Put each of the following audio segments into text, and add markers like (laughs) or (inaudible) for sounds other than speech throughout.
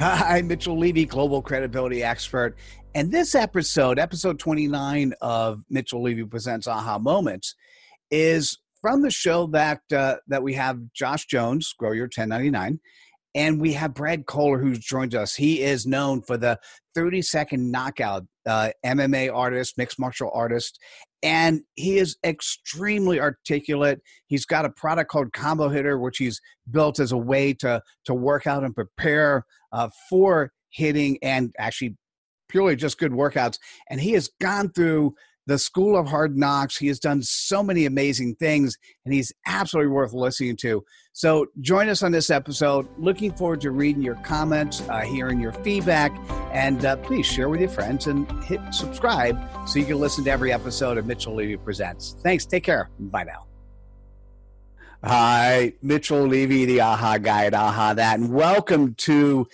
Hi, Mitchell Levy, global credibility expert. And this episode, episode 29 of Mitchell Levy Presents Aha Moments, is from the show that uh, that we have Josh Jones, Grow Your 1099, and we have Brad Kohler who's joined us. He is known for the 30 second knockout uh, MMA artist, mixed martial artist, and he is extremely articulate. He's got a product called Combo Hitter, which he's built as a way to to work out and prepare uh, for hitting and actually purely just good workouts. And he has gone through the School of Hard Knocks. He has done so many amazing things, and he's absolutely worth listening to. So join us on this episode. Looking forward to reading your comments, uh, hearing your feedback, and uh, please share with your friends and hit subscribe so you can listen to every episode of Mitchell Levy Presents. Thanks. Take care. Bye now. Hi, Mitchell Levy, the AHA guy at AHAthat, and welcome to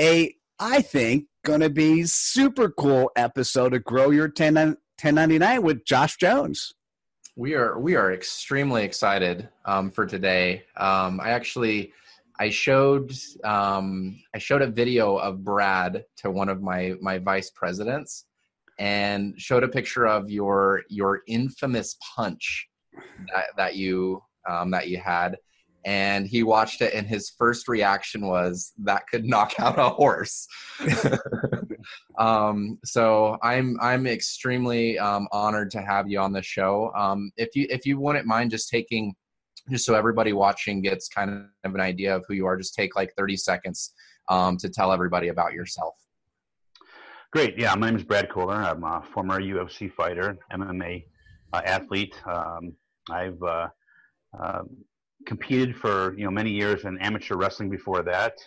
a, I think, going to be super cool episode of Grow Your 10 1099 with Josh Jones. We are we are extremely excited um, for today. Um, I actually I showed um, I showed a video of Brad to one of my my vice presidents and showed a picture of your your infamous punch that, that you um, that you had and he watched it and his first reaction was that could knock out a horse (laughs) um, so i'm i'm extremely um, honored to have you on the show. Um, if you if you wouldn't mind just taking just so everybody watching gets kind of an idea of who you are just take like 30 seconds um, to tell everybody about yourself. Great. Yeah my name is brad kohler. I'm a former ufc fighter mma uh, athlete. Um, i've uh, uh, competed for you know many years in amateur wrestling before that.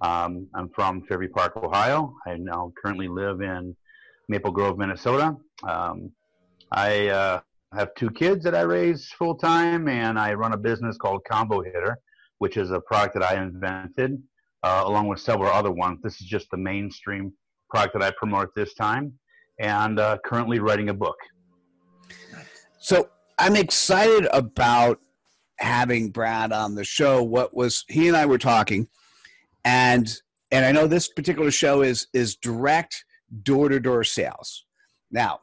Um, I'm from Fairview Park, Ohio. I now currently live in Maple Grove, Minnesota. Um, I uh, have two kids that I raise full time, and I run a business called Combo Hitter, which is a product that I invented uh, along with several other ones. This is just the mainstream product that I promote this time, and uh, currently writing a book. So I'm excited about having Brad on the show. What was he and I were talking, and and I know this particular show is is direct door to door sales. Now,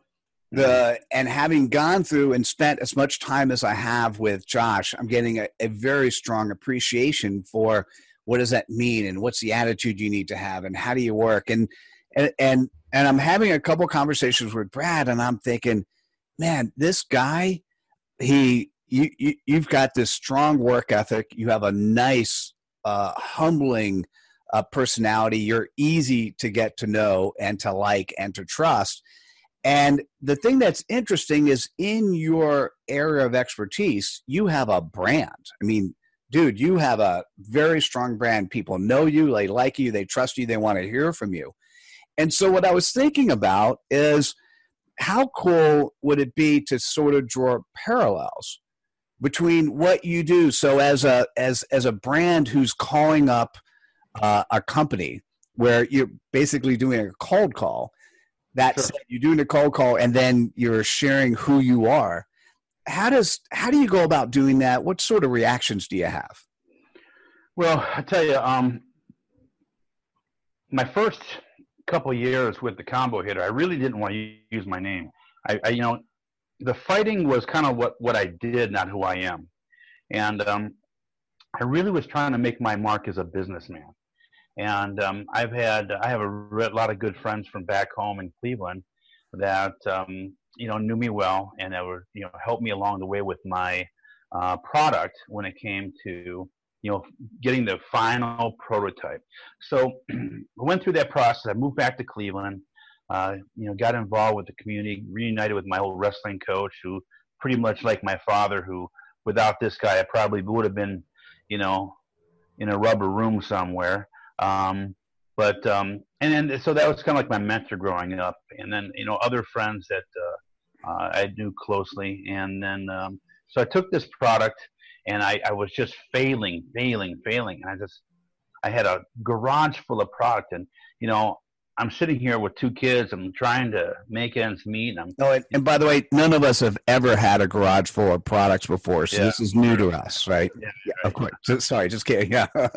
the and having gone through and spent as much time as I have with Josh, I'm getting a, a very strong appreciation for what does that mean and what's the attitude you need to have and how do you work and and and, and I'm having a couple conversations with Brad and I'm thinking, man, this guy, he you, you you've got this strong work ethic. You have a nice, uh, humbling uh, personality. You're easy to get to know and to like and to trust. And the thing that's interesting is in your area of expertise, you have a brand. I mean, dude, you have a very strong brand. People know you, they like you, they trust you, they want to hear from you. And so, what I was thinking about is how cool would it be to sort of draw parallels between what you do. So as a as as a brand who's calling up uh, a company where you're basically doing a cold call. That sure. you're doing a cold call and then you're sharing who you are. How does how do you go about doing that? What sort of reactions do you have? Well, I tell you, um, my first couple years with the combo hitter, I really didn't want to use my name. I, I you know, the fighting was kind of what, what I did, not who I am. And um, I really was trying to make my mark as a businessman. And um, I've had, I have a lot of good friends from back home in Cleveland that, um, you know, knew me well and that were, you know, helped me along the way with my uh, product when it came to, you know, getting the final prototype. So (clears throat) I went through that process. I moved back to Cleveland uh, you know, got involved with the community, reunited with my old wrestling coach, who pretty much like my father, who without this guy, I probably would have been, you know, in a rubber room somewhere. Um, but um, and then so that was kind of like my mentor growing up, and then you know other friends that uh, uh, I knew closely, and then um, so I took this product, and I, I was just failing, failing, failing, and I just I had a garage full of product, and you know I'm sitting here with two kids. I'm trying to make ends meet. And I'm, oh, and, and, by the way, none of us have ever had a garage full of products before, so yeah. this is new to us, right? Yeah, yeah of course. So, (laughs) sorry, just kidding. Yeah. (laughs) well,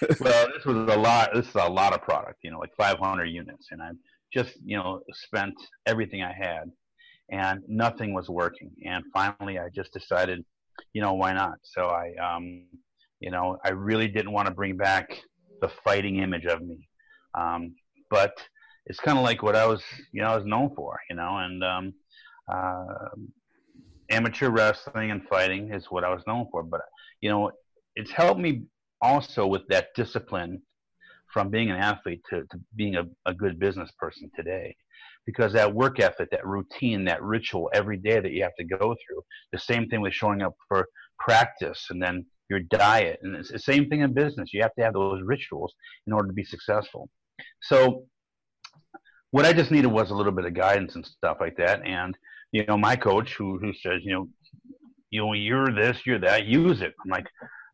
this was a lot. This is a lot of product. You know, like 500 units, and I just you know spent everything I had, and nothing was working. And finally, I just decided, you know, why not? So I, um, you know, I really didn't want to bring back the fighting image of me. Um, but it's kind of like what I was, you know, I was known for, you know, and um, uh, amateur wrestling and fighting is what I was known for. But you know, it's helped me also with that discipline from being an athlete to, to being a, a good business person today because that work ethic, that routine, that ritual every day that you have to go through. The same thing with showing up for practice and then your diet. And it's the same thing in business. You have to have those rituals in order to be successful. So what I just needed was a little bit of guidance and stuff like that. And you know, my coach who who says, you know, you know, you're this, you're that, use it. I'm like,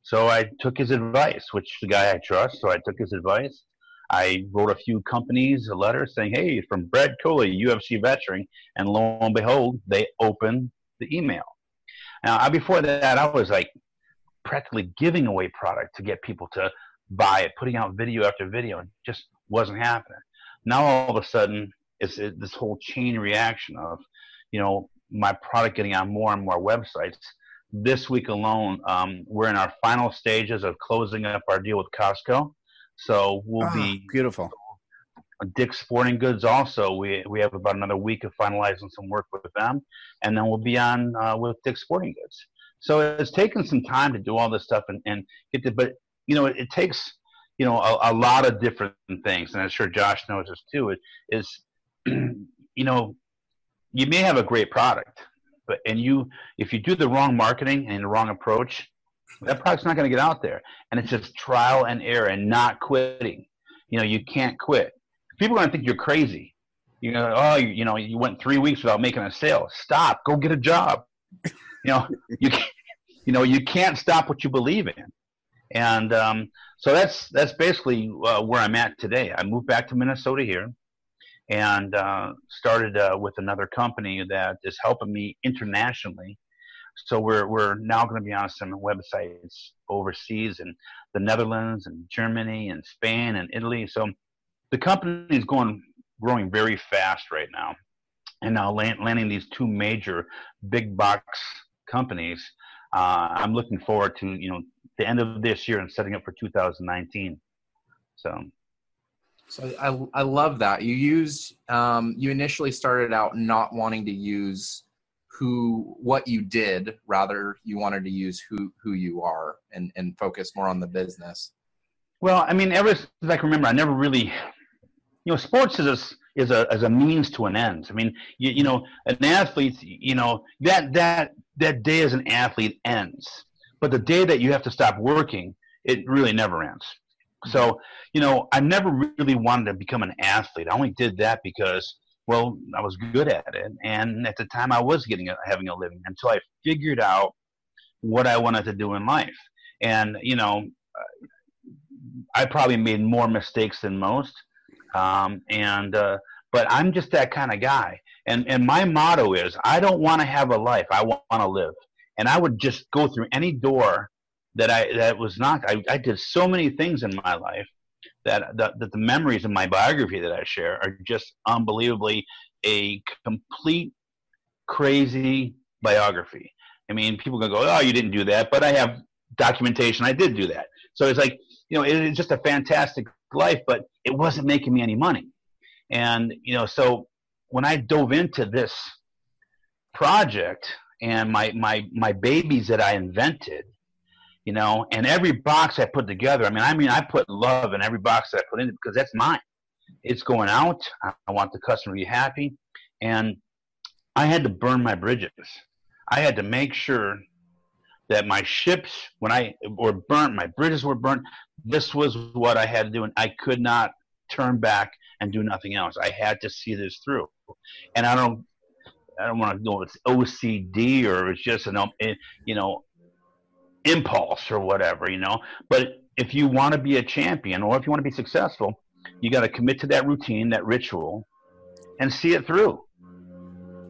so I took his advice, which the guy I trust. So I took his advice. I wrote a few companies a letter saying, "Hey, from Brad Kohler, UFC veteran," and lo and behold, they opened the email. Now, before that, I was like practically giving away product to get people to buy it, putting out video after video, and just wasn't happening. Now all of a sudden, it's it, this whole chain reaction of, you know, my product getting on more and more websites. This week alone, um, we're in our final stages of closing up our deal with Costco. So we'll oh, be beautiful. Dick's Sporting Goods also. We we have about another week of finalizing some work with them, and then we'll be on uh, with Dick's Sporting Goods. So it's taken some time to do all this stuff and, and get the, but you know, it, it takes you know a, a, lot of different things, and I'm sure Josh knows this too. Is (clears throat) you know you may have a great product, but and you if you do the wrong marketing and the wrong approach, that product's not going to get out there, and it's just trial and error and not quitting. You know, you can't quit. People are going to think you're crazy. You know, oh, you, you know, you went three weeks without making a sale. Stop. Go get a job. You know, (laughs) you you know you can't stop what you believe in and um, so that's that's basically uh, where I'm at today. I moved back to Minnesota here, and uh, started uh, with another company that is helping me internationally. So we're we're now going to be on some websites overseas in the Netherlands and Germany and Spain and Italy. So the company is going growing very fast right now, and now land, landing these two major big box companies. Uh, I'm looking forward to you know the end of this year and setting up for 2019. So. So I, I love that. You used um, you initially started out not wanting to use who what you did. Rather you wanted to use who who you are and and focus more on the business. Well i mean ever since i can remember i never really you know sports is a is a as a means to an end. I mean you, you know an athlete you know that that that day as an athlete ends but the day that you have to stop working, it really never ends. So, you know, I never really wanted to become an athlete. I only did that because, well, I was good at it, and at the time I was getting a, having a living until I figured out what I wanted to do in life. And you know, I probably made more mistakes than most, um, and uh, but I'm just that kind of guy. And and my motto is, I don't want to have a life. I want to live and I would just go through any door that I that was not. I, I did so many things in my life that, that that the memories of my biography that I share are just unbelievably a complete crazy biography. I mean, people can go, "Oh, you didn't do that," but I have documentation. I did do that. So it's like you know, it's just a fantastic life, but it wasn't making me any money. And you know, so when I dove into this project, and my my my babies that I invented, you know, and every box I put together. I mean, I mean, I put love in every box that I put in because that's mine. It's going out. I want the customer to be happy, and I had to burn my bridges. I had to make sure that my ships when I were burnt, my bridges were burnt. This was what I had to do, and I could not turn back and do nothing else. I had to see this through, and I don't. I don't want to know if it's OCD or it's just an, eh, you know, impulse or whatever, you know. But if you want to be a champion or if you want to be successful, you got to commit to that routine, that ritual, and see it through,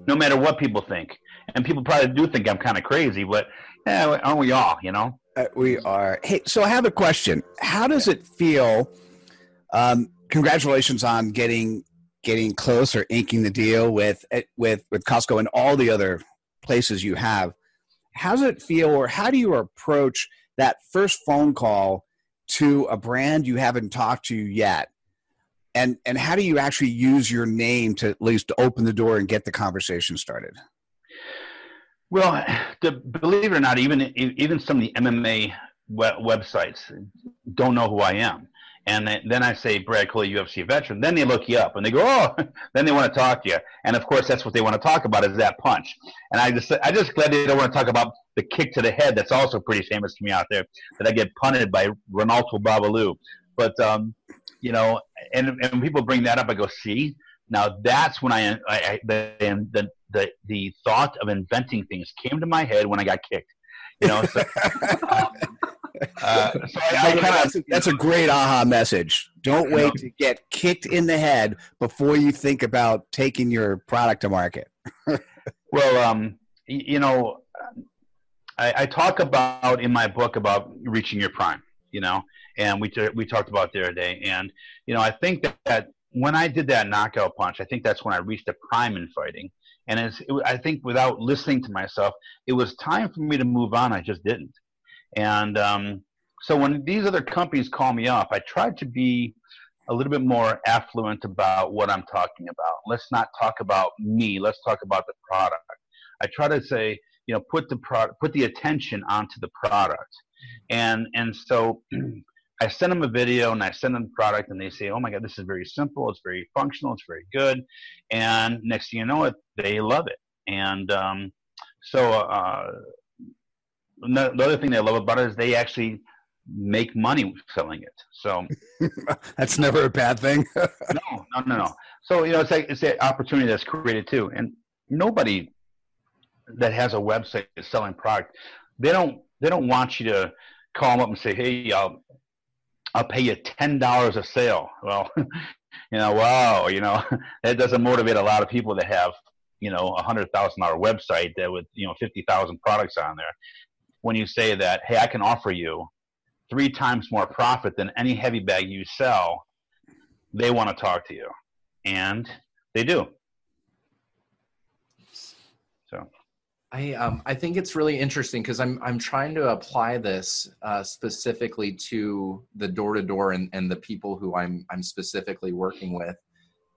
no matter what people think. And people probably do think I'm kind of crazy, but yeah, aren't we all? You know. Uh, we are. Hey, so I have a question. How does it feel? Um, congratulations on getting getting close or inking the deal with eh, with with Costco and all the other places you have. How does it feel, or how do you approach that first phone call to a brand you haven't talked to yet? And and how do you actually use your name to at least open the door and get the conversation started? Well, believe it or not, even even some of the MMA websites don't know who I am. And then I say, Brad Kohler, UFC veteran. Then they look you up and they go, oh, (laughs) then they want to talk to you. And of course, that's what they want to talk about is that punch. And I just, I just glad they don't want to talk about the kick to the head. That's also pretty famous to me out there that I get punted by Renato Babalu. But, um, you know, and, and when people bring that up, I go, see, now that's when I, I, I the, the, the, the thought of inventing things came to my head when I got kicked. You know, so, (laughs) (laughs) uh, so (laughs) I, I kinda, that's, a great aha message. Don't wait to get kicked in the head before you think about taking your product to market. (laughs) well, um, you know, I, I, talk about in my book about reaching your prime. You know, and we we talked about the other day, and you know, I think that, that when I did that knockout punch, I think that's when I reached a prime in fighting. And it's, it, I think without listening to myself, it was time for me to move on. I just didn't. And um, so when these other companies call me up, I try to be a little bit more affluent about what I'm talking about. Let's not talk about me. Let's talk about the product. I try to say, you know, put the product, put the attention onto the product. And and so (clears throat) I send them a video and I send them the product and they say, oh my God, this is very simple. It's very functional. It's very good. And next thing you know it, they love it. And um, so uh, the other thing they love about it is they actually make money selling it. So (laughs) that's never a bad thing. (laughs) no, no, no, no. So you know, it's like it's the opportunity that's created too, and nobody that has a website is selling product. They don't. They don't want you to call them up and say, "Hey, I'll, I'll pay you ten dollars a sale." (laughs) Well, you know, wow, you know, that doesn't motivate a lot of people to have you know a hundred thousand dollar website that with you know fifty thousand products on there when you say that, hey, I can offer you three times more profit than any heavy bag you sell, they want to talk to you. And they do. So I um I think it's really interesting because I'm I'm trying to apply this uh, specifically to the door to door and and the people who I'm I'm specifically working with.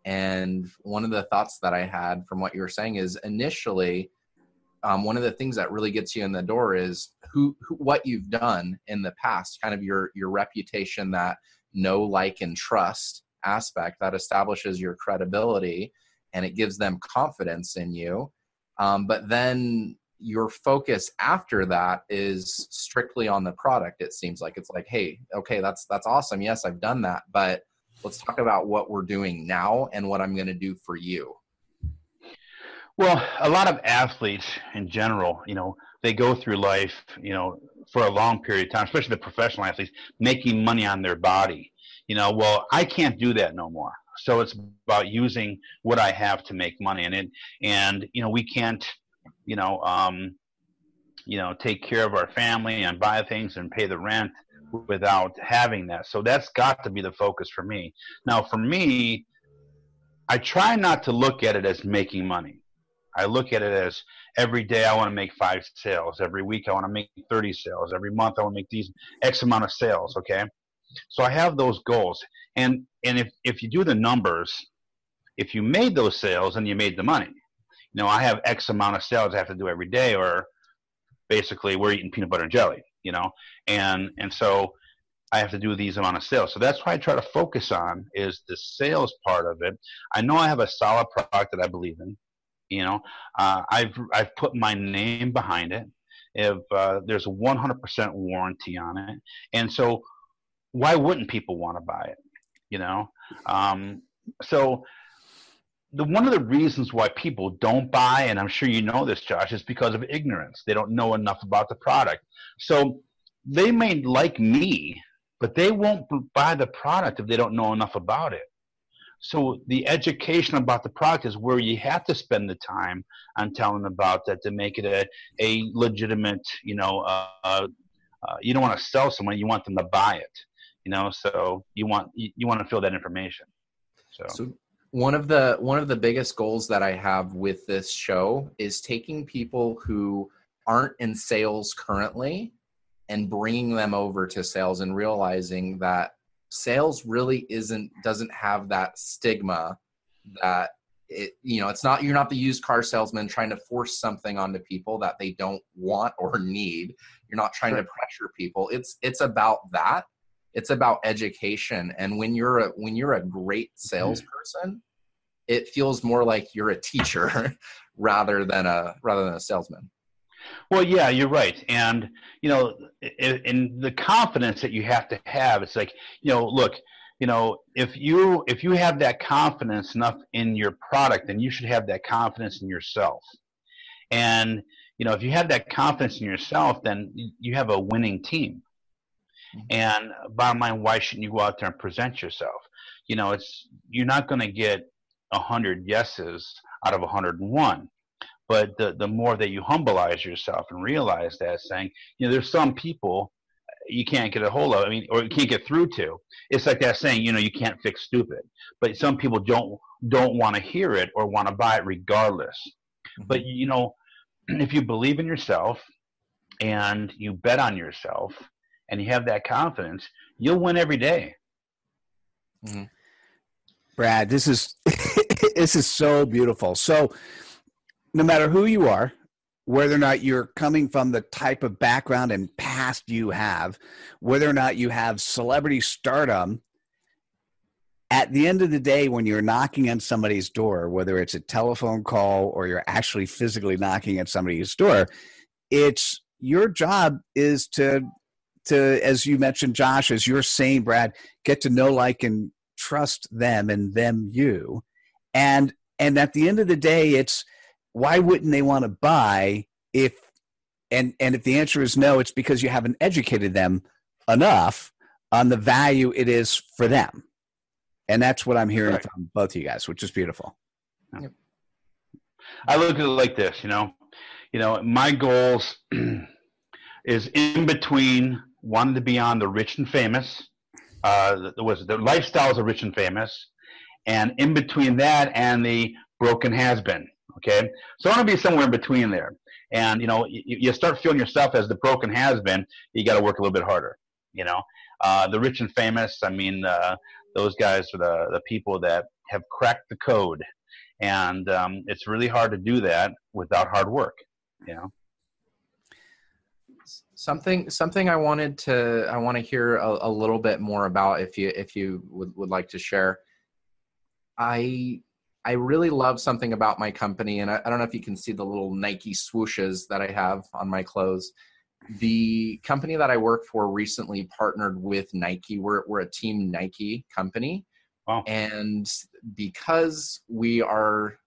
And one of the thoughts that I had from what you were saying is initially um, one of the things that really gets you in the door is who, who, what you've done in the past kind of your your reputation that know like and trust aspect that establishes your credibility and it gives them confidence in you. Um, but then your focus after that is strictly on the product it seems like. It's like hey okay that's that's awesome. Yes i've done that but let's talk about what we're doing now and what i'm going to do for you well, a lot of athletes in general, you know, they go through life, you know, for a long period of time, especially the professional athletes, making money on their body. You know, well, I can't do that no more. So it's about using what I have to make money, and it, and you know, we can't, you know, um, you know, take care of our family and buy things and pay the rent without having that. So that's got to be the focus for me. Now, for me, I try not to look at it as making money. I look at it as every day I want to make five sales. Every week I want to make 30 sales. Every month I want to make these X amount of sales. Okay. So I have those goals. And, and if, if you do the numbers, if you made those sales and you made the money, you know, I have X amount of sales I have to do every day or basically we're eating peanut butter and jelly, you know? And, and so I have to do these amount of sales. So that's why I try to focus on is the sales part of it. I know I have a solid product that I believe in. You know, uh, I've I've put my name behind it, if uh, there's a 100% warranty on it. And so, why wouldn't people want to buy it? You know, um, so the one of the reasons why people don't buy, and I'm sure you know this, Josh, is because of ignorance. They don't know enough about the product. So they may like me, but they won't buy the product if they don't know enough about it. So the education about the product is where you have to spend the time on telling about that to make it a, a legitimate, you know, uh, uh, you don't want to sell someone, you want them to buy it, you know, so you want, you, you want to fill that information. So. so one of the one of the biggest goals that I have with this show is taking people who aren't in sales currently and bringing them over to sales and realizing that sales really isn't doesn't have that stigma that it you know it's not you're not the used car salesman trying to force something onto people that they don't want or need. You're not trying sure. to pressure people. It's it's about that. It's about education. And when you're a when you're a great mm-hmm. salesperson it feels more like you're a teacher (laughs) rather than a rather than a salesman well yeah you're right and you know in, the confidence that you have to have it's like you know look you know if you if you have that confidence enough in your product then you should have that confidence in yourself and you know if you have that confidence in yourself then you have a winning team mm-hmm. and bottom line, why shouldn't you go out there and present yourself? You know, it's you're not going to get a hundred yeses out of a hundred and one. But the the more that you humbleize yourself and realize that, saying, you know, there's some people you can't get a hold of. I mean, or you can't get through to. It's like that saying, you know, you can't fix stupid. But some people don't don't want to hear it or want to buy it regardless. Mm-hmm. But you know, (clears throat) if you believe in yourself and you bet on yourself and you have that confidence, you'll win every day. Mm-hmm. Brad, this is (laughs) this is so beautiful. So, no matter who you are, whether or not you're coming from the type of background and past you have, whether or not you have celebrity stardom, at the end of the day, when you're knocking on somebody's door, whether it's a telephone call or you're actually physically knocking at somebody's door, it's your job is to to, as you mentioned, Josh, as you're saying, Brad, get to know, like, and trust them and them you. And and at the end of the day, it's why wouldn't they want to buy if and and if the answer is no, it's because you haven't educated them enough on the value it is for them. And that's what I'm hearing right. from both of you guys, which is beautiful. I look at it like this, you know, you know, my goals (clears throat) is in between wanted to be on the rich and famous. Uh, was the lifestyles of rich and famous, and in between that and the broken has been. Okay, so I want to be somewhere in between there. And you know, you, you start feeling yourself as the broken has been. You got to work a little bit harder. You know, uh, the rich and famous. I mean, uh, those guys are the the people that have cracked the code, and um, it's really hard to do that without hard work. You know something something i wanted to i want to hear a, a, little bit more about if you if you would, would like to share i i really love something about my company and I, I don't know if you can see the little nike swooshes that i have on my clothes the company that i work for recently partnered with nike we're, we're a team nike company wow. and because we are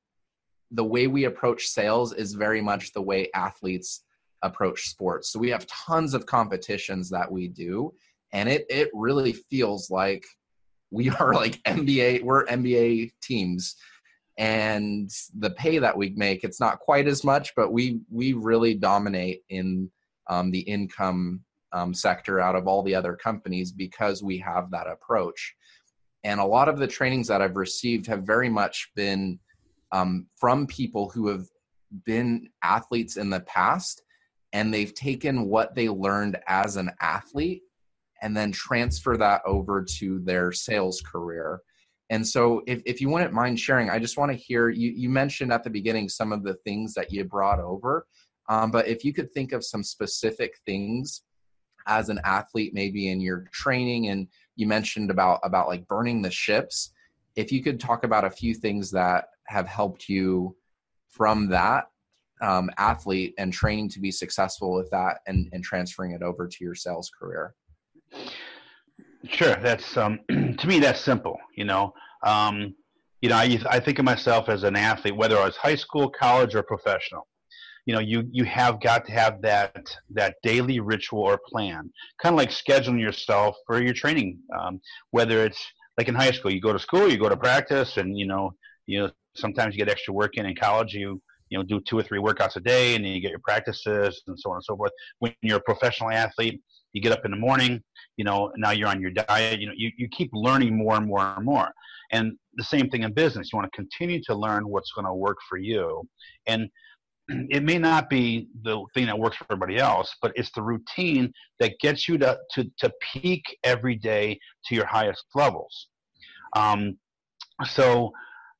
the way we approach sales is very much the way athletes approach sports. So we have tons of competitions that we do, and it it really feels like we are like NBA. We're NBA teams, and the pay that we make it's not quite as much, but we we really dominate in um, the income um, sector out of all the other companies because we have that approach. And a lot of the trainings that I've received have very much been um, from people who have been athletes in the past and they've taken what they learned as an athlete and then transfer that over to their sales career. And so, if, if you wouldn't mind sharing, I just want to hear you. You mentioned at the beginning some of the things that you brought over, um, but if you could think of some specific things as an athlete, maybe in your training, and you mentioned about about like burning the ships. If you could talk about a few things that have helped you from that um, athlete and training to be successful with that and, and transferring it over to your sales career? Sure, that's um, (clears throat) to me that's simple. You know, um, you know, I, I think of myself as an athlete, whether I was high school, college, or professional. You know, you you have got to have that that daily ritual or plan, kind of like scheduling yourself for your training. Um, whether it's like in high school, you go to school, you go to practice, and you know, you know, sometimes you get extra work in. In college, you you know do two or three workouts a day, and then you get your practices and so on and so forth. When you're a professional athlete, you get up in the morning, you know, now you're on your diet, you know, you, you keep learning more and more and more. And the same thing in business. You want to continue to learn what's going to work for you. And (clears throat) it may not be the thing that works for everybody else, but it's the routine that gets you to, to, to peak every day to your highest levels. Um, so,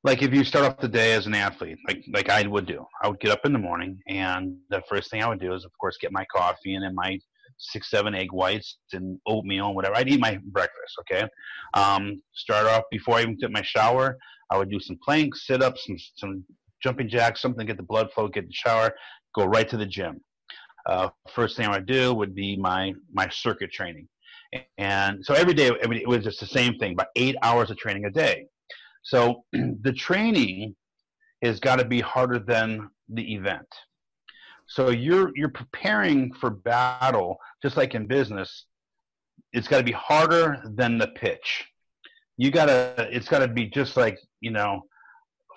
like if you start off the day as an athlete, like like I would do, I would get up in the morning, and the first thing I would do is, of course, get my coffee and then my six, seven egg whites and oatmeal and whatever. I'd eat my breakfast, okay? Um, start off before I even took my shower, I would do some planks, sit ups, some, some jumping jacks, something to get the blood flow, get the shower, go right to the gym. Uh, first thing I would do would be my, my circuit training. And so every day, I mean, it was just the same thing, about eight hours of training a day. So (clears throat) the training has got to be harder than the event. So you're you're preparing for battle, just like in business. It's got to be harder than the pitch. You gotta. It's got to be just like you know.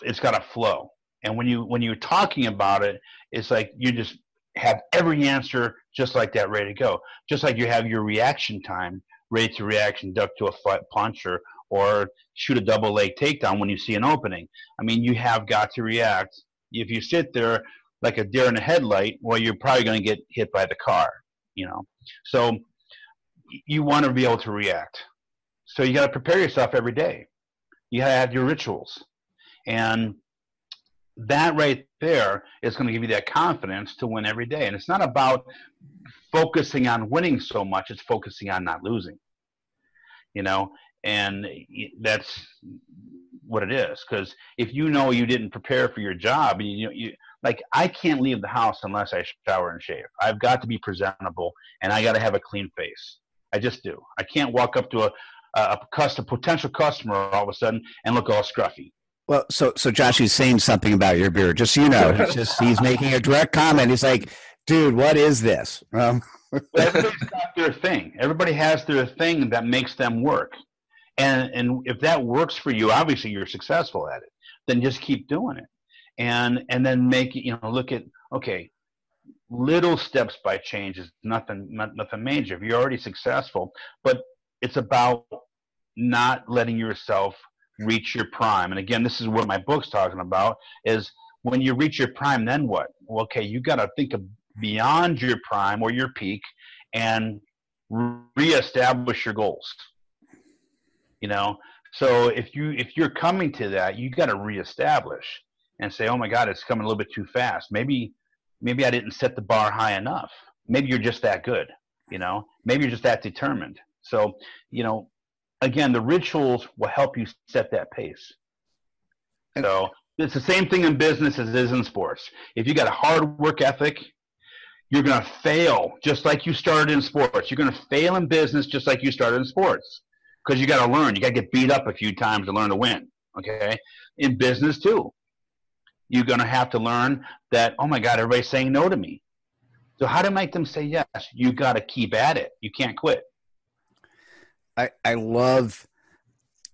It's got to flow. And when you when you're talking about it, it's like you just have every answer just like that ready to go. Just like you have your reaction time ready to react and duck to a punch or or shoot a double leg takedown when you see an opening. I mean, you have got to react. If you sit there like a deer in a headlight, well, you're probably going to get hit by the car, you know. So you want to be able to react. So you got to prepare yourself every day. You got to have your rituals, and that right there is going to give you that confidence to win every day. And it's not about focusing on winning so much; it's focusing on not losing. You know, and that's what it is. Because if you know you didn't prepare for your job, you you like I can't leave the house unless I shower and shave. I've got to be presentable and I got to have a clean face. I just do. I can't walk up to a a, custom, potential customer all of a sudden and look all scruffy. Well, so so Josh is saying something about your beard. Just so you know, he's just he's making a direct comment. He's like, "Dude, what is this?" Um. (laughs) Everybody's got their thing. Everybody has their thing that makes them work, and and if that works for you, obviously you're successful at it. Then just keep doing it and and then make you know look at okay little steps by change is nothing not, nothing major. If you're already successful but it's about not letting yourself reach your prime. And again this is what my book's talking about is when you reach your prime then what? Well, okay you got to think of beyond your prime or your peak and reestablish your goals. You know? So if you if you're coming to that you got to reestablish and say, "Oh my God, it's coming a little bit too fast." Maybe, maybe I didn't set the bar high enough. Maybe you're just that good, you know. Maybe you're just that determined. So, you know, again, the rituals will help you set that pace. So it's the same thing in business as it is in sports. If you got a hard work ethic, you're going to fail just like you started in sports. You're going to fail in business just like you started in sports because you got to learn. You got to get beat up a few times to learn to win. Okay, in business too you're going to have to learn that, oh my God, everybody's saying no to me. So, how to make them say yes? You got to keep at it. You can't quit. I, I love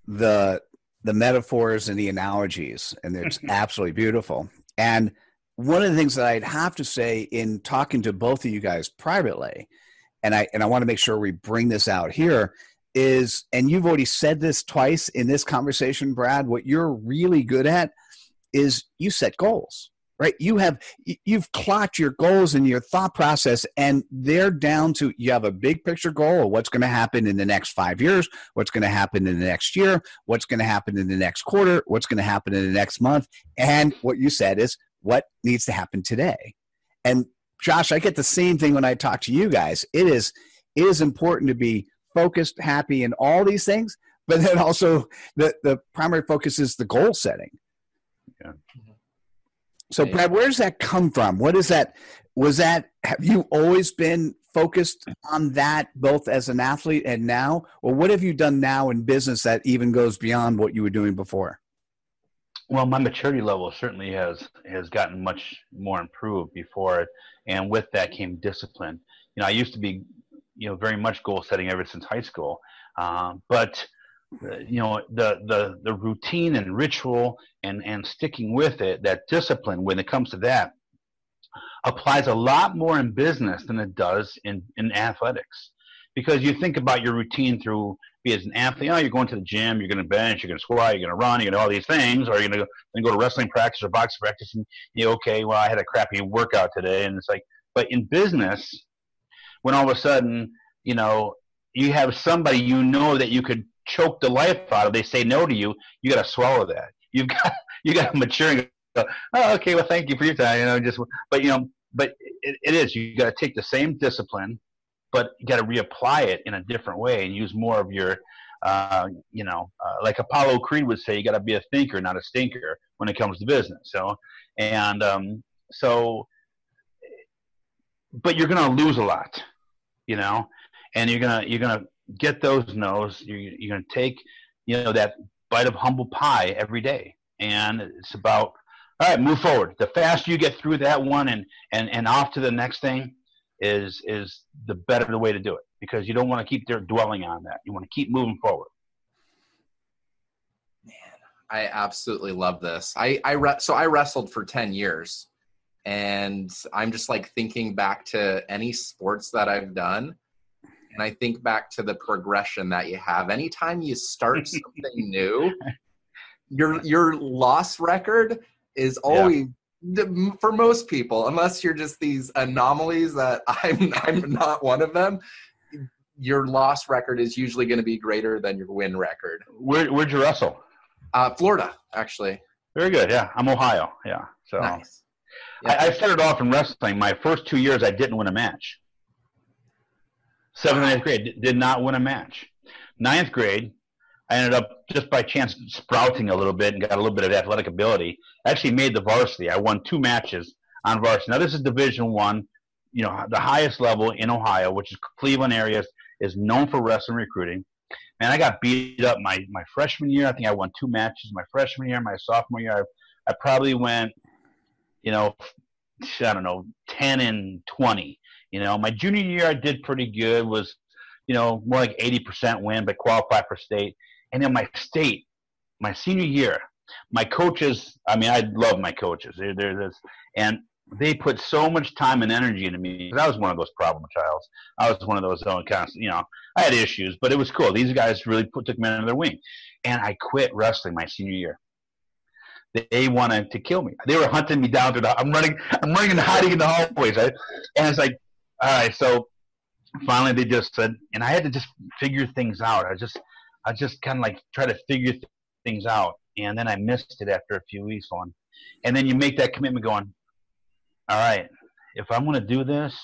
the the metaphors and the analogies, and it's (laughs) absolutely beautiful. And one of the things that I'd have to say in talking to both of you guys privately, and I and I want to make sure we bring this out here is, and you've already said this twice in this conversation, Brad. What you're really good at is you set goals right? You have you've clocked your goals and your thought process and they're down to you have a big picture goal of what's going to happen in the next five years what's going to happen in the next year what's going to happen in the next quarter what's going to happen in the next month and what you said is what needs to happen today. And josh i get the same thing when i talk to you guys. It is it is important to be focused happy and all these things but then also the the primary focus is the goal setting yeah. So, Brad, where does that come from? What is that? Was that, have you always been focused on that both as an athlete and now? Or what have you done now in business that even goes beyond what you were doing before? Well, my maturity level certainly has has gotten much more improved before it, and with that came discipline. You know, I used to be, you know, very much goal setting ever since high school, um, but uh, you know, the the the routine and ritual and and sticking with it, that discipline when it comes to that, applies a lot more in business than it does in in athletics, because you think about your routine through be as an athlete, oh, you're going to the gym, you're going to bench, you're going to squat, you're going to run, you're going to all these things, or you're going to go, then go to wrestling practice or boxing practice, and you know, okay, well, I had a crappy workout today, and it's like, but in business, when all of a sudden, you know, you have somebody you know that you could choke the life out of, they say no to you, you got to swallow that. You've (laughs) got you got to mature and go, oh, okay, well, thank you for your time, you know, just, but you know, but it, it is you got to take the same discipline but you got to reapply it in a different way and use more of your uh, you know uh, like apollo creed would say you got to be a thinker not a stinker when it comes to business so and um, so but you're going to lose a lot you know and you're to you're to get those no's you're, you're going to take you know that bite of humble pie every day and it's about all right move forward the faster you get through that one and and and off to the next thing is is the better the way to do it because you don't want to keep there dwelling on that. You want to keep moving forward. Man, I absolutely love this. I I re- so I wrestled for 10 years and I'm just like thinking back to any sports that I've done and I think back to the progression that you have. Anytime you start (laughs) something new, your your loss record is always the- for most people unless you're just these anomalies that (laughs) I'm I'm not one of them. Your loss record is usually going to be greater than your win record. Where where'd you wrestle? Uh, Florida, actually. Very good. Yeah, I'm Ohio. Yeah. So Nice. I, I started off in wrestling. My first two years, I didn't win a match. Seventh and eighth grade did not win a match. Ninth grade, I ended up just by chance sprouting a little bit and got a little bit of athletic ability. Actually made the varsity. I won two matches on varsity. Now this is Division One, you know, the highest level in Ohio, which is Cleveland area, is known for wrestling recruiting. And I got beat up my my freshman year. I think I won two matches my freshman year. My sophomore year, I, I probably went, you know, I don't know, ten and twenty. You know, my junior year I did pretty good. Was you know more like eighty percent win, but qualified for state. And then my state, my senior year, my coaches. I mean, I love my coaches. They're, they're this, and they put so much time and energy into me. 'Cause I was one of those problem childs. I was one of those uh, constant, you know, I had issues, but it was cool. These guys really put, took me under their wing. And I quit wrestling my senior year. They wanted to kill me. They were hunting me down through the. I'm running. I'm running and hiding in the hallways. Right? And it's like, all right. So finally, they just said, and I had to just figure things out. I just, I just kind of like try to figure th- things out, and then I missed it after a few weeks on. And then you make that commitment, going, all right, if I'm going to do this,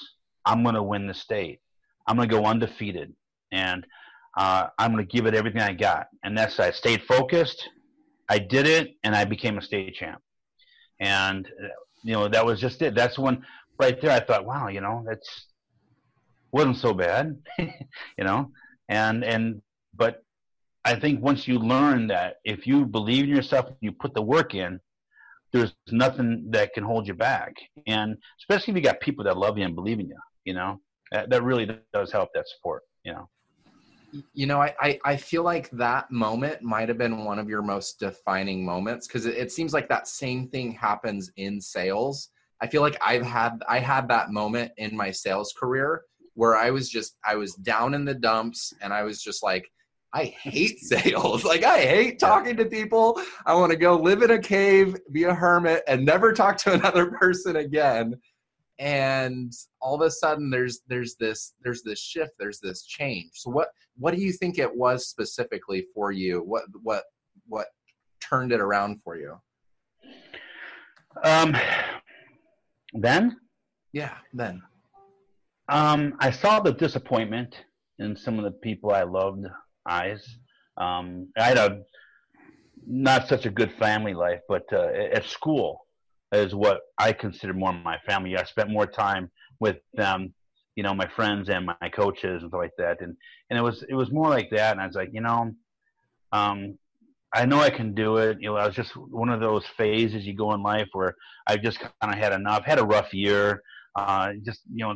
I'm going to win the state. I'm going to go undefeated, and uh, I'm going to give it everything I got. And that's I stayed focused. I did it, and I became a state champ. And uh, you know that was just it. That's when right there I thought, wow, you know that's wasn't so bad, (laughs) you know. And and but I think once you learn that if you believe in yourself, you put the work in, there's nothing that can hold you back. And especially if you got people that love you and believe in you, you know, that, that really does help that support, you know. you know I, I feel like that moment might have been one of your most defining moments because it, it seems like that same thing happens in sales i feel like i've had i had that moment in my sales career where i was just i was down in the dumps and i was just like i hate (laughs) sales. Like i hate talking to people. I want to go live in a cave be a hermit and never talk to (laughs) another person again. And all of a sudden there's there's this there's this shift there's this change. So what what do you think it was specifically for you? What what what turned it around for you? Um, then yeah then um, I saw the disappointment in some of the people I loved eyes. Um, I had a not such a good family life, but uh, at school, is what I consider more my family. I spent more time with them, you know, my friends and my coaches and stuff like that. And and it was it was more like that. And I was like, you know, um, I know I can do it. You know, I was just one of those phases you go in life where I just kind of had enough. Had a rough year. Uh, just you know,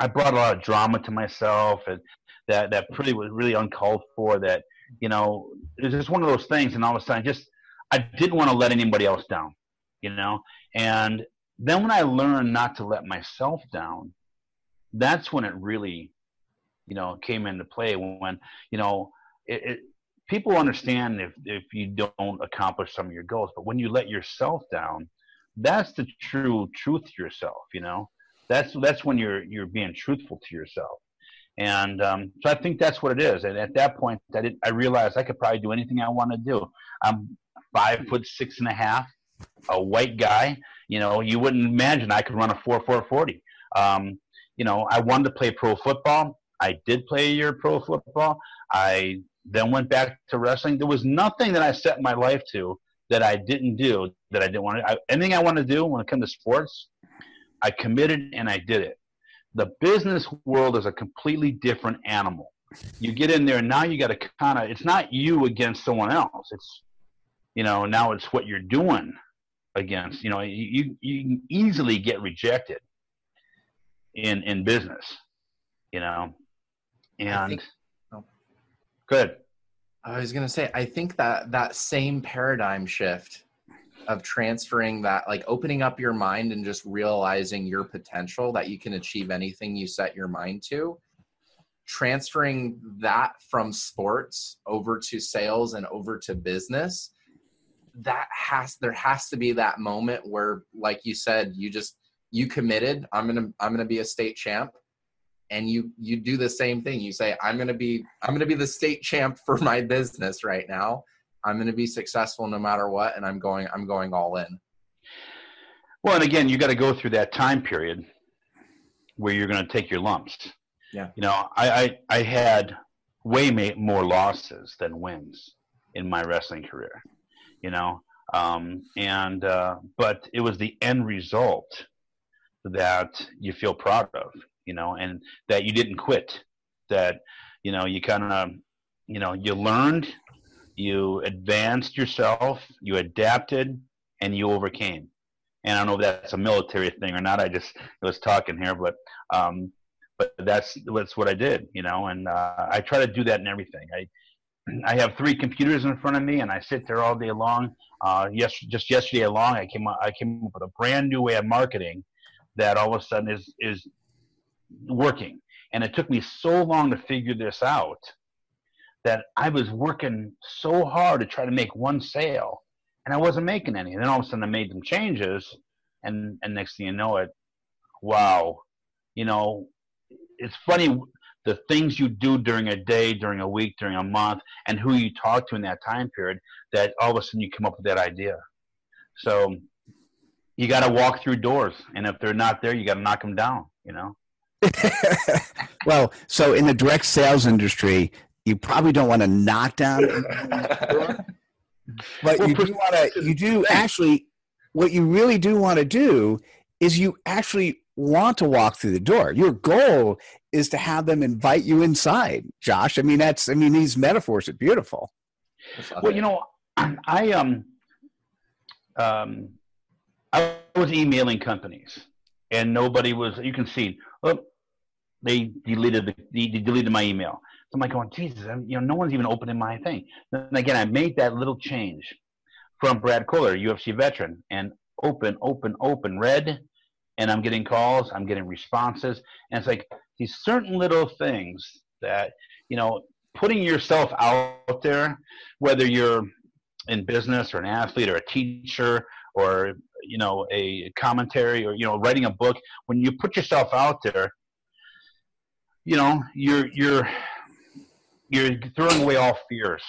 I brought a lot of drama to myself, and that that pretty was really uncalled for. That you know, it was just one of those things. And all of a sudden, just I didn't want to let anybody else down. You know, and then when I learned not to let myself down, that's when it really, you know, came into play. When you know, it, it people understand if if you don't accomplish some of your goals, but when you let yourself down, that's the true truth to yourself. You know, that's that's when you're you're being truthful to yourself. And um, so I think that's what it is. And at that point, I, did, I realized I could probably do anything I want to do. I'm five foot six and a half, a white guy. You know, you wouldn't imagine I could run a four four forty. Um, you know, I wanted to play pro football. I did play a year pro football. I then went back to wrestling. There was nothing that I set my life to that I didn't do that I didn't want to. I, anything I want to do when it comes to sports, I committed and I did it. The business world is a completely different animal. You get in there and now you got to kind of. It's not you against someone else. It's you know now it's what you're doing against. You know you you can easily get rejected in in business. You know, and. Good. I was gonna say, I think that that same paradigm shift of transferring that, like opening up your mind and just realizing your potential that you can achieve anything you set your mind to, transferring that from sports over to sales and over to business, that has there has to be that moment where, like you said, you just you committed. I'm gonna I'm gonna be a state champ and you you do the same thing. You say i'm going to be i'm going to be the state champ for my business right now. I'm going to be successful no matter what and i'm going i'm going all in. Well and again you got to go through that time period where you're going to take your lumps. Yeah. You know i i, I had way more losses than wins in my wrestling career you know? Um, and uh, but it was the end result that you feel proud of you know, and that you didn't quit, that, you know, you kind of, you know, you learned, you advanced yourself, you adapted, and you overcame. And I don't know if that's a military thing or not. I just was talking here, but um, but that's that's what I did, you know. And uh, I try to do that in everything. I (clears throat) I have three computers in front of me, and I sit there all day long. Uh, yes, just yesterday along, I came up, I came up with a brand new way of marketing that all of a sudden is is working. And it took me so long to figure this out that I was working so hard to try to make one sale and I wasn't making any. And then all of a sudden I made some changes and, and next thing you know it, wow, you know, it's funny the things you do during a day, during a week, during a month, and who you talk to in that time period that all of a sudden you come up with that idea. So you got to walk through doors, and if they're not there, you got to knock them down. You know. (laughs) well, so in the direct sales industry, you probably don't want to knock down, (laughs) but you do want to. You do actually. What you really do want to do is you actually want to walk through the door. Your goal is to have them invite you inside, Josh. I mean, that's. I mean, these metaphors are beautiful. Well, you know, (clears throat) I um, um, I was emailing companies, and nobody was. You can see. Oh, they deleted the they deleted my email. So I'm like going, Jesus, I'm, you know, no one's even opening my thing. Then again, I made that little change from Brad Kohler, UFC veteran, and open, open, open, read, and I'm getting calls, I'm getting responses, and it's like these certain little things that you know, putting yourself out there, whether you're in business or an athlete or a teacher or you know a commentary or you know writing a book when you put yourself out there you know you're you're you're throwing away all fears.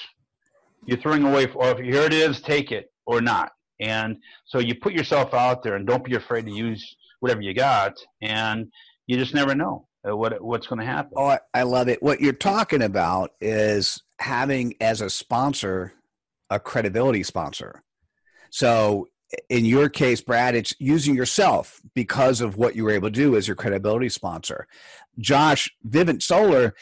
You're throwing away or here it is take it or not. And so you put yourself out there and don't be afraid to use whatever you got and you just never know what what's going to happen. Oh I love it. What you're talking about is having as a sponsor a credibility sponsor. So in your case, Brad, it's using yourself because of what you were able to do as your credibility sponsor. Josh, Vivint Solar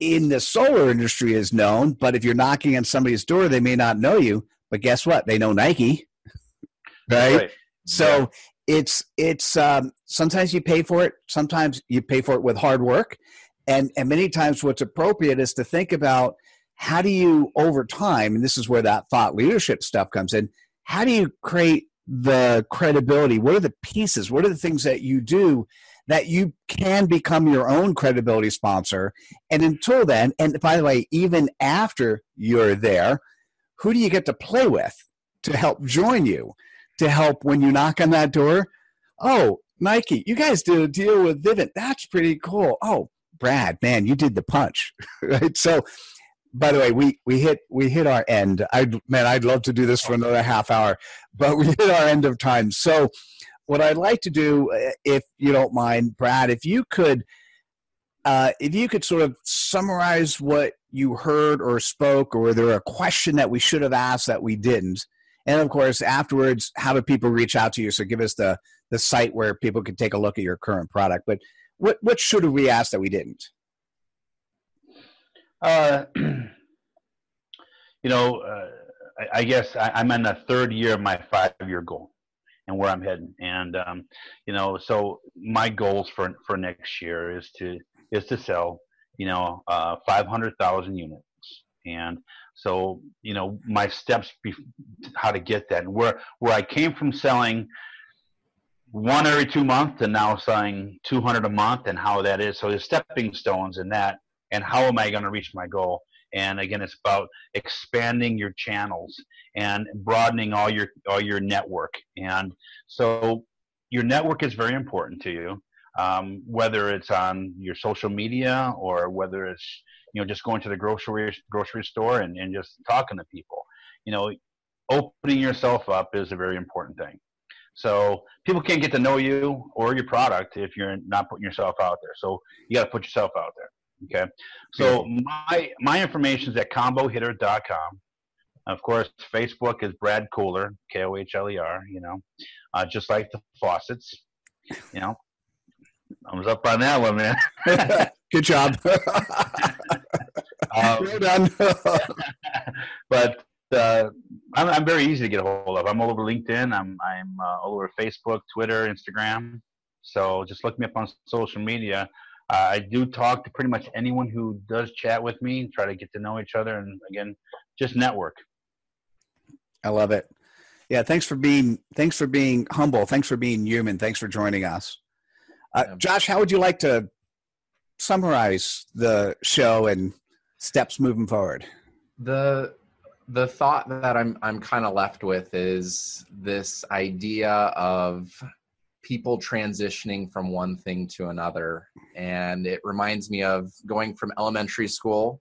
in the solar industry is known, but if you're knocking on somebody's door, they may not know you. But guess what? They know Nike, (laughs) right? right. So yeah. it's it's um, sometimes you pay for it, sometimes you pay for it with hard work, and and many times what's appropriate is to think about how do you over time, and this is where that thought leadership stuff comes in how do you create the credibility? What are the pieces? What are the things that you do that you can become your own credibility sponsor? And until then, and by the way, even after you're there, who do you get to play with to help join you? To help when you knock on that door? Oh, Nike, you guys did a deal with Vivint. That's pretty cool. Oh, Brad, man, you did the punch. (laughs) right? So by the way, we we hit we hit our end. I man, I'd love to do this for another half hour, but we (laughs) hit our end of time. So, what I'd like to do, uh, if you don't mind, Brad, if you could, uh, if you could sort of summarize what you heard or spoke, or there a question that we should have asked that we didn't, and of course, afterwards, how do people reach out to you? So, give us the the site where people can take a look at your current product. But what what should we asked that we didn't? Uh, (clears throat) you know, uh, I, I, guess I, am in the third year of my five-year goal and where I'm heading. And um, you know, so my goals for for next year is to is to sell, you know, uh, 500,000 units. And so, you know, my steps be, how to get that, and where where I came from selling one every two months and now selling 200 a month, and how that is. So there's stepping stones in that and how am I going to reach my goal? And again, it's about expanding your channels and broadening all your all your network. And so your network is very important to you, um, whether it's on your social media or whether it's you know just going to the grocery grocery store and, and just talking to people. You know, opening yourself up is a very important thing. So people can't get to know you or your product if you're not putting yourself out there. So you got to put yourself out there. Okay. So my my information is at combohitter.com. Of course, Facebook is Brad Kohler, K O H L E R. You know, uh, just like the faucets. You know, I was up on that one, man. (laughs) Good job. (laughs) um, well done. (laughs) but uh, I'm, I'm, very easy to get a hold of. I'm all over LinkedIn. I'm I'm uh, all over Facebook, Twitter, Instagram. So just look me up on social media. Uh, I do talk to pretty much anyone who does chat with me, try to get to know each other, and again, just network. I love it. Yeah, thanks for being thanks for being humble. Thanks for being human. Thanks for joining us. Uh, Josh, how would you like to summarize the show and steps moving forward? The the thought that I'm I'm kind of left with is this idea of people transitioning from one thing to another. And it reminds me of going from elementary school,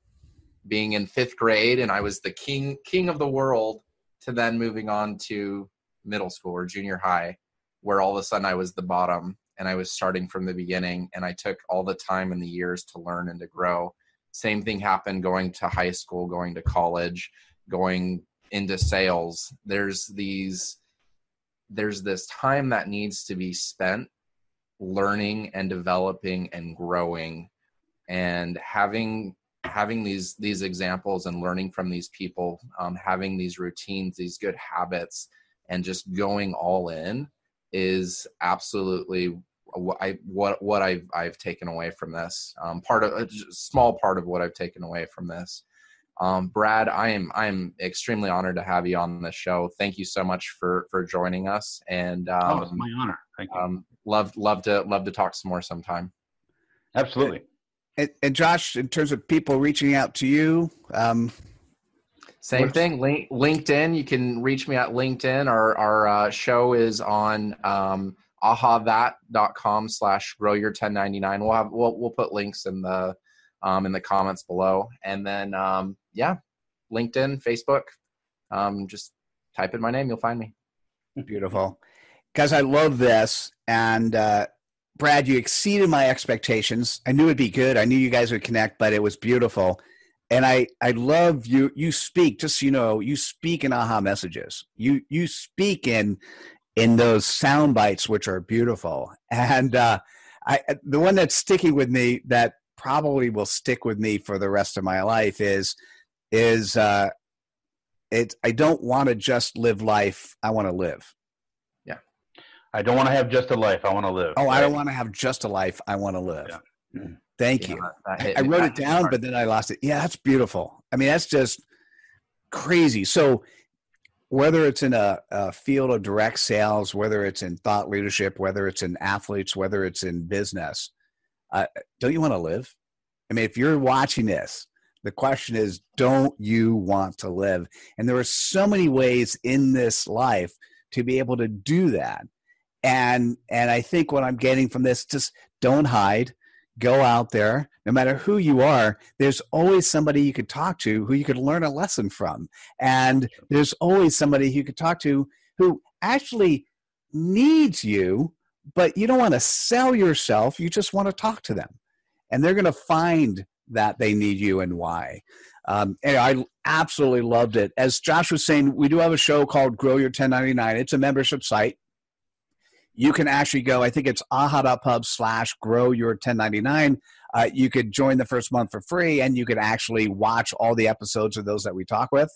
being in fifth grade, and I was the king king of the world, to then moving on to middle school or junior high, where all of a sudden I was the bottom and I was starting from the beginning. And I took all the time and the years to learn and to grow. Same thing happened going to high school, going to college, going into sales. There's these there's this time that needs to be spent learning and developing and growing and having having these these examples and learning from these people um, having these routines these good habits and just going all in is absolutely what I what what I've I've taken away from this. Um, part of a small part of what I've taken away from this. Um, Brad, I am I am extremely honored to have you on the show. Thank you so much for for joining us. And um, oh, it's my honor. Thank you. Um, love love to love to talk some more sometime. Absolutely. And, and Josh, in terms of people reaching out to you, um, same thing. Link, LinkedIn. You can reach me at LinkedIn. Our our uh, show is on um, ahathat.com slash grow your 1099. We'll have we'll we'll put links in the um, in the comments below. And then, um, yeah, LinkedIn, Facebook, um, just type in my name, you'll find me. Beautiful. Guys, I love this. And uh, Brad, you exceeded my expectations. I knew it'd be good. I knew you guys would connect, but it was beautiful. and I I love you. You speak just so you know you speak in aha messages. You you speak in in those sound bites which are beautiful. And uh, I the one that's sticking with me that probably will stick with me for the rest of my life is is uh, it. I don't want to just live life. I want to live. Yeah, I don't want to have just a life. I want to live. Oh, right? I don't want to have just a life. I want to live. Yeah. Mm. Thank yeah, you. I, I wrote it down, but then I lost it. Yeah, that's beautiful. I mean, that's just crazy. So, whether it's in a, a, field of direct sales, whether it's in thought leadership, whether it's in athletes, whether it's in business, uh, don't you want to live? I mean, if you're watching this, the question is, don't you want to live? And there are so many ways in this life to be able to do that. And and I think what I'm getting from this, just don't hide. Go out there. No matter who you are there's always somebody you could talk to who you could learn a lesson from. And there's always somebody you could talk to who actually needs you but you don't want to sell yourself. You just want to talk to them. And they're going to find that they need you and why um, and i absolutely loved it as josh was saying we do have a show called grow your 1099 it's a membership site you can actually go, I think it's aha.pub slash grow your 1099. Uh, you could join the first month for free and you could actually watch all the episodes of those that we talk with.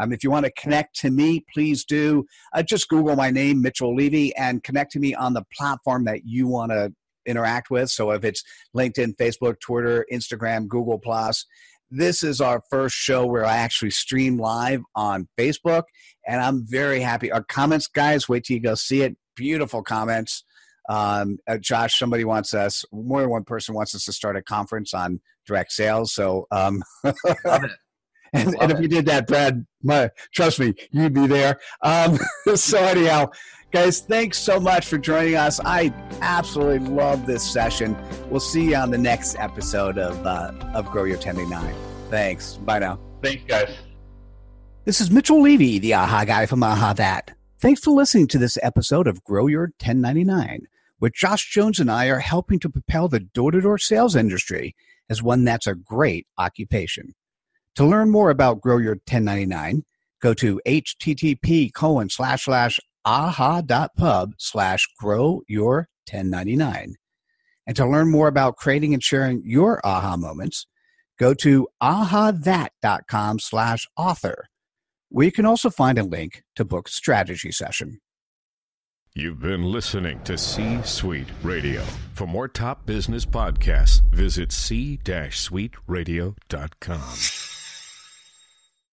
Um, if you want to connect to me, please do. Uh, just Google my name, Mitchell Levy, and connect to me on the platform that you want to interact with. So if it's LinkedIn, Facebook, Twitter, Instagram, Google Plus, this is our first show where I actually stream live on Facebook, and I'm very happy. Our comments, guys, wait till you go see it beautiful comments. Um, uh, Josh, somebody wants us, more than one person wants us to start a conference on direct sales. So, um, (laughs) and, and, if we did that, Brad, my, trust me, you'd be there. Um, (laughs) so, anyhow, guys, thanks so much for joining us. I absolutely love this session. We'll see you on the next episode of, uh, of Grow Your 1099. Thanks. Bye now. Thanks, guys. This is Mitchell Levy, the AHA guy from AHAthat. Thanks for listening to this episode of Grow Your 1099, where Josh Jones and I are helping to propel the door to door sales industry as one that's a great occupation. To learn more about Grow Your 1099, go to http colon slash slash aha.pub slash grow your 1099. And to learn more about creating and sharing your aha moments, go to ahathat.com slash author where you can also find a link to book strategy session. You've been listening to C Suite Radio. For more top business podcasts, visit c-suiteradio.com.